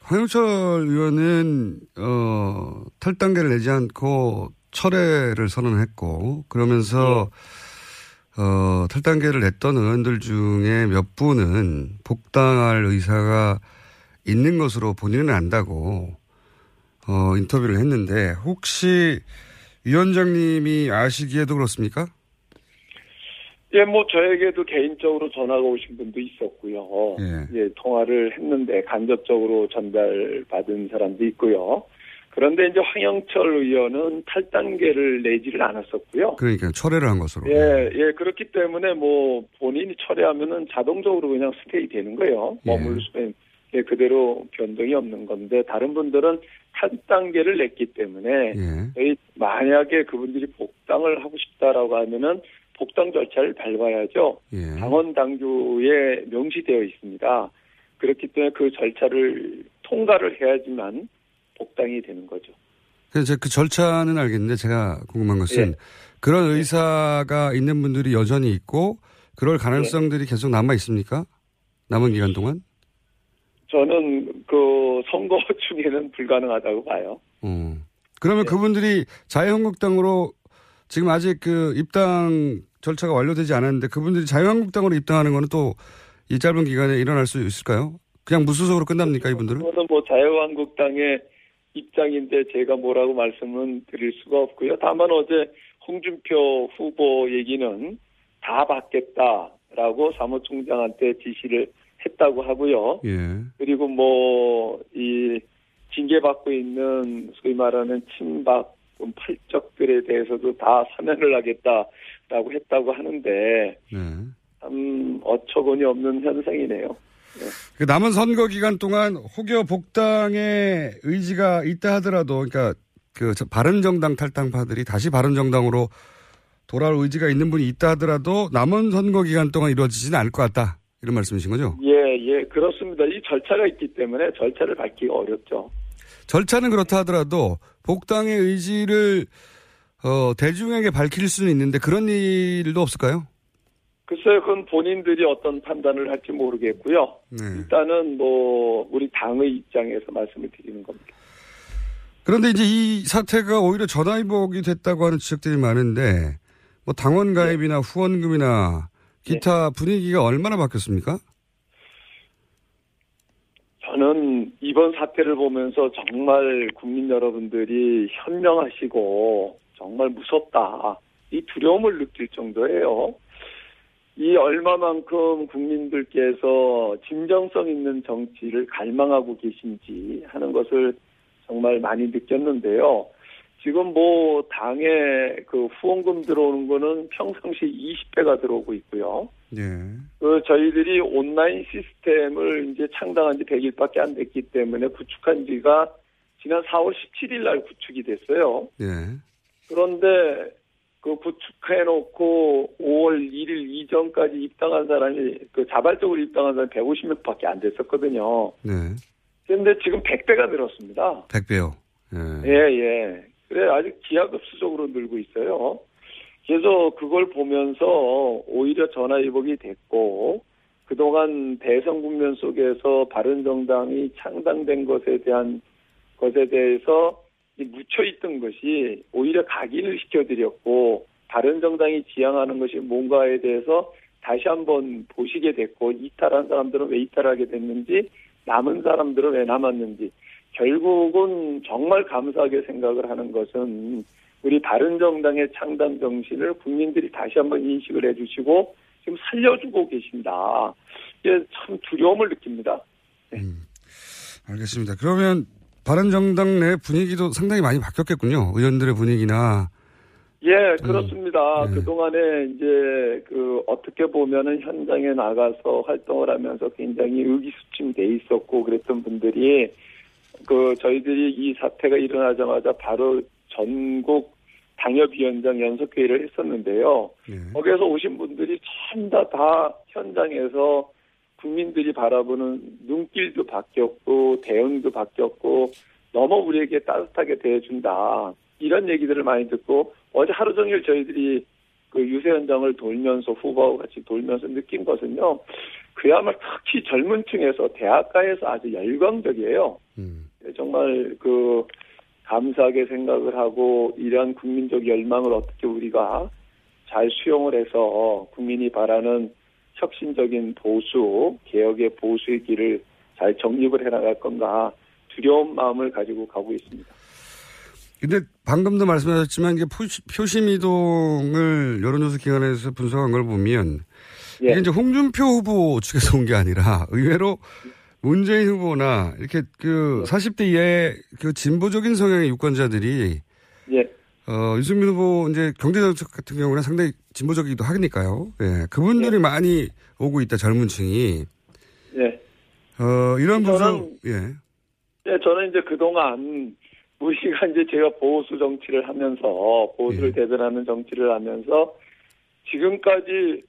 황영철 의원은 어, 탈당계를 내지 않고 철회를 선언했고 그러면서 어, 탈당계를 냈던 의원들 중에 몇 분은 복당할 의사가 있는 것으로 본인은 안다고 어, 인터뷰를 했는데 혹시 위원장님이 아시기에도 그렇습니까? 예, 뭐 저에게도 개인적으로 전화가 오신 분도 있었고요. 예, 통화를 했는데 간접적으로 전달받은 사람도 있고요. 그런데 이제 황영철 의원은 탈단계를 내지를 않았었고요. 그러니까 철회를 한 것으로. 예, 예, 그렇기 때문에 뭐 본인이 철회하면은 자동적으로 그냥 스테이 되는 거예요. 머물 수, 예, 그대로 변동이 없는 건데 다른 분들은 탈단계를 냈기 때문에 저희 만약에 그분들이 복당을 하고 싶다라고 하면은 복당 절차를 밟아야죠. 당원 당규에 명시되어 있습니다. 그렇기 때문에 그 절차를 통과를 해야지만 복당이 되는 거죠. 그래서 그 절차는 알겠는데 제가 궁금한 것은 예. 그런 의사가 있는 분들이 여전히 있고 그럴 가능성들이 계속 남아 있습니까? 남은 기간 동안? 저는 그 선거 중에는 불가능하다고 봐요. 어. 그러면 그분들이 자유한국당으로 지금 아직 그 입당 절차가 완료되지 않았는데 그분들이 자유한국당으로 입당하는 거는 또 이 짧은 기간에 일어날 수 있을까요? 그냥 무소속으로 끝납니까 이분들은? 저는 뭐 자유한국당의 입장인데 제가 뭐라고 말씀은 드릴 수가 없고요. 다만 어제 홍준표 후보 얘기는 다 받겠다라고 사무총장한테 지시를 했다고 하고요. 예. 그리고 뭐 이 징계받고 있는 소위 말하는 친박 팔적들에 대해서도 다 사면을 하겠다라고 했다고 하는데 네. 참 어처구니 없는 현상이네요. 그 남은 선거 기간 동안 혹여 복당의 의지가 있다 하더라도 그러니까 그 저- 바른 정당 탈당파들이 다시 바른 정당으로 돌아올 의지가 있는 분이 있다 하더라도 남은 선거 기간 동안 이루어지지는 않을 것 같다 이런 말씀이신 거죠? 예, 예, 그렇습니다. 이 절차가 있기 때문에 절차를 밟기가 어렵죠. 절차는 그렇다 하더라도 복당의 의지를 어, 대중에게 밝힐 수는 있는데 그런 일도 없을까요? 글쎄요, 그건 본인들이 어떤 판단을 할지 모르겠고요. 네. 일단은 뭐 우리 당의 입장에서 말씀을 드리는 겁니다. 그런데 이제 이 사태가 오히려 전화위복이 됐다고 하는 지적들이 많은데 뭐 당원 가입이나 후원금이나 기타 분위기가 얼마나 바뀌었습니까? 저는 이번 사태를 보면서 정말 국민 여러분들이 현명하시고 정말 무섭다. 이 두려움을 느낄 정도예요. 이 얼마만큼 국민들께서 진정성 있는 정치를 갈망하고 계신지 하는 것을 정말 많이 느꼈는데요. 지금 뭐 당에 그 후원금 들어오는 거는 평상시 20배가 들어오고 있고요. 예. 그 저희들이 온라인 시스템을 이제 창당한 지 100일밖에 안 됐기 때문에 구축한 지가 지난 4월 17일 날 구축이 됐어요. 예. 그런데 그 구축해놓고 5월 1일 이전까지 입당한 사람이 그 자발적으로 입당한 사람이 150명밖에 안 됐었거든요. 네. 그런데 지금 100배가 늘었습니다. 100배요. 예. 예, 예. 그래, 아직 기하급수적으로 늘고 있어요. 그래서 그걸 보면서 오히려 전화위복이 됐고, 그동안 대선 국면 속에서 바른정당이 창당된 것에 대한 것에 대해서 이 묻혀 있던 것이 오히려 각인을 시켜드렸고, 바른정당이 지향하는 것이 뭔가에 대해서 다시 한번 보시게 됐고, 이탈한 사람들은 왜 이탈하게 됐는지, 남은 사람들은 왜 남았는지, 결국은 정말 감사하게 생각을 하는 것은 우리 바른 정당의 창당 정신을 국민들이 다시 한번 인식을 해주시고 지금 살려주고 계신다. 이게 참 두려움을 느낍니다. 알겠습니다. 그러면 바른정당 내 분위기도 상당히 많이 바뀌었겠군요. 의원들의 분위기나 예, 그렇습니다. 그동안에 이제 그 어떻게 보면은 현장에 나가서 활동을 하면서 굉장히 의기소침돼 있었고 그랬던 분들이 그 저희들이 이 사태가 일어나자마자 바로 전국 당협위원장 연석회의를 했었는데요. 거기에서 오신 분들이 전부 다, 다 현장에서 국민들이 바라보는 눈길도 바뀌었고 대응도 바뀌었고 너무 우리에게 따뜻하게 대해준다. 이런 얘기들을 많이 듣고 어제 하루 종일 저희들이 그 유세 현장을 돌면서 후보하고 같이 돌면서 느낀 것은요. 그야말로 특히 젊은 층에서 대학가에서 아주 열광적이에요. 정말 그 감사하게 생각을 하고 이러한 국민적 열망을 어떻게 우리가 잘 수용을 해서 국민이 바라는 혁신적인 보수, 개혁의 보수의 길을 잘 정립을 해나갈 건가 두려운 마음을 가지고 가고 있습니다. 근데 방금도 말씀하셨지만 이게 표심 이동을 여론조사 기관에서 분석한 걸 보면 예. 이게 이제 홍준표 후보 측에서 온 게 아니라 의외로 문재인 후보나 이렇게 그 40대 이하의 그 진보적인 성향의 유권자들이 예. 어, 유승민 후보 이제 경제정책 같은 경우는 상당히 진보적이기도 하니까요. 예. 그분들이 많이 오고 있다 젊은 층이. 예. 어, 이런 분석, 저는- 예. 예, 저는 이제 그동안 우리가 이제 제가 보수 정치를 하면서 보수를 대변하는 정치를 하면서 지금까지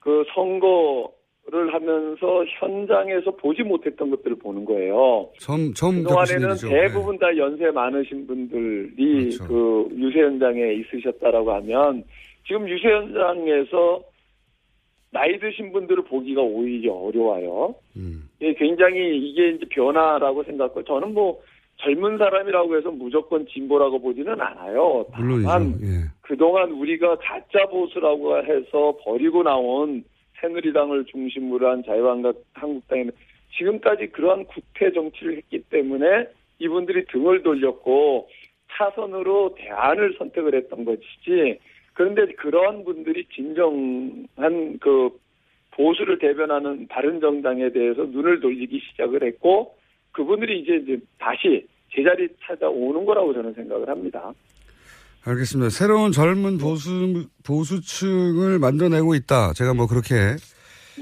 그 선거 를 하면서 현장에서 보지 못했던 것들을 보는 거예요. 처음, 처음 그동안에는. 대부분 다 연세 많으신 분들이 그 유세 현장에 있으셨다라고 하면 지금 유세 현장에서 나이 드신 분들을 보기가 오히려 어려워요. 음. 예, 굉장히 이게 이제 변화라고 생각하고 저는 뭐 젊은 사람이라고 해서 무조건 진보라고 보지는 않아요. 물론이죠. 예. 그동안 우리가 가짜 보수라고 해서 버리고 나온 새누리당을 중심으로 한 자유한국당에는 지금까지 그러한 구태 정치를 했기 때문에 이분들이 등을 돌렸고 차선으로 대안을 선택을 했던 것이지 그런데 그러한 분들이 진정한 그 보수를 대변하는 바른 정당에 대해서 눈을 돌리기 시작을 했고 그분들이 이제 이제 다시 제자리 찾아오는 거라고 저는 생각을 합니다. 알겠습니다. 새로운 젊은 보수, 보수층을 만들어내고 있다. 제가 뭐 그렇게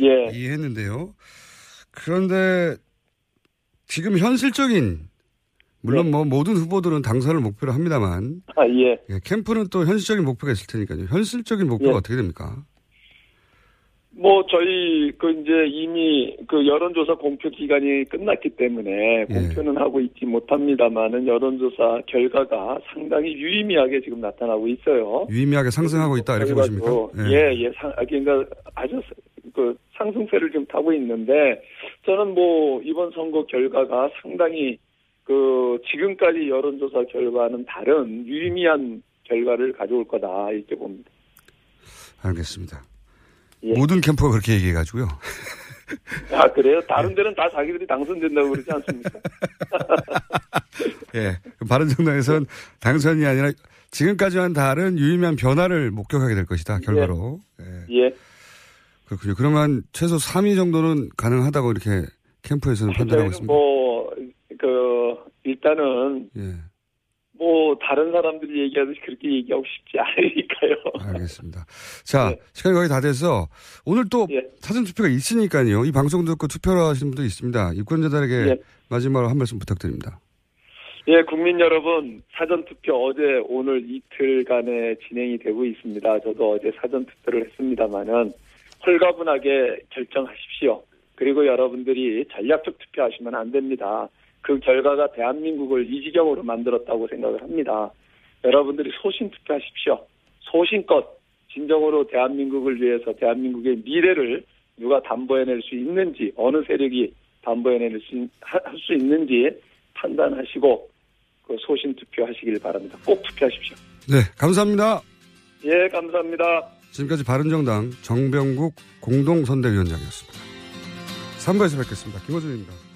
예. 이해했는데요. 그런데 지금 현실적인 물론 뭐 모든 후보들은 당선을 목표로 합니다만 아, 예. 예, 캠프는 또 현실적인 목표가 있을 테니까요. 현실적인 목표가 예. 어떻게 됩니까? 뭐 저희 그 이제 이미 그 여론조사 공표 기간이 끝났기 때문에 공표는 하고 있지 못합니다만은 여론조사 결과가 상당히 유의미하게 지금 나타나고 있어요. 유의미하게 상승하고 있다 이렇게 보십니까? 그래가지고 예, 예, 상, 아, 그러니까 아주 그 상승세를 지금 타고 있는데 저는 뭐 이번 선거 결과가 상당히 그 지금까지 여론조사 결과는 다른 유의미한 결과를 가져올 거다 이렇게 봅니다. 알겠습니다. 예. 모든 캠프가 그렇게 얘기해가지고요. 아 그래요? 다른 데는 다 자기들이 당선된다고 그러지 않습니까? 예. 바른정당에서는 당선이 아니라 지금까지와는 다른 유의미한 변화를 목격하게 될 것이다, 결과로. 예. 예. 그렇군요. 그러면 최소 3위 정도는 가능하다고 이렇게 캠프에서는 판단하고 있습니다. 뭐, 그, 일단은, 예. 뭐, 다른 사람들이 얘기하듯이 그렇게 얘기하고 싶지 않으니까요. 알겠습니다. 자, 시간이 거의 다 돼서 오늘 또 예. 사전 투표가 있으니까요. 이 방송 듣고 투표를 하시는 분도 있습니다. 유권자들에게 예. 마지막으로 한 말씀 부탁드립니다. 예, 국민 여러분, 사전투표 어제 오늘 이틀간에 진행이 되고 있습니다. 저도 어제 사전투표를 했습니다마는 홀가분하게 결정하십시오. 그리고 여러분들이 전략적 투표하시면 안 됩니다. 그 결과가 대한민국을 이 지경으로 만들었다고 생각을 합니다. 여러분들이 소신 투표하십시오. 소신껏 진정으로 대한민국을 위해서 대한민국의 미래를 누가 담보해낼 수 있는지 어느 세력이 담보해낼 수, 할 수 있는지 판단하시고 그 소신 투표하시길 바랍니다. 꼭 투표하십시오. 네, 감사합니다. 예, 감사합니다. 지금까지 바른정당 정병국 공동선대위원장이었습니다. 3부에서 뵙겠습니다. 김호준입니다.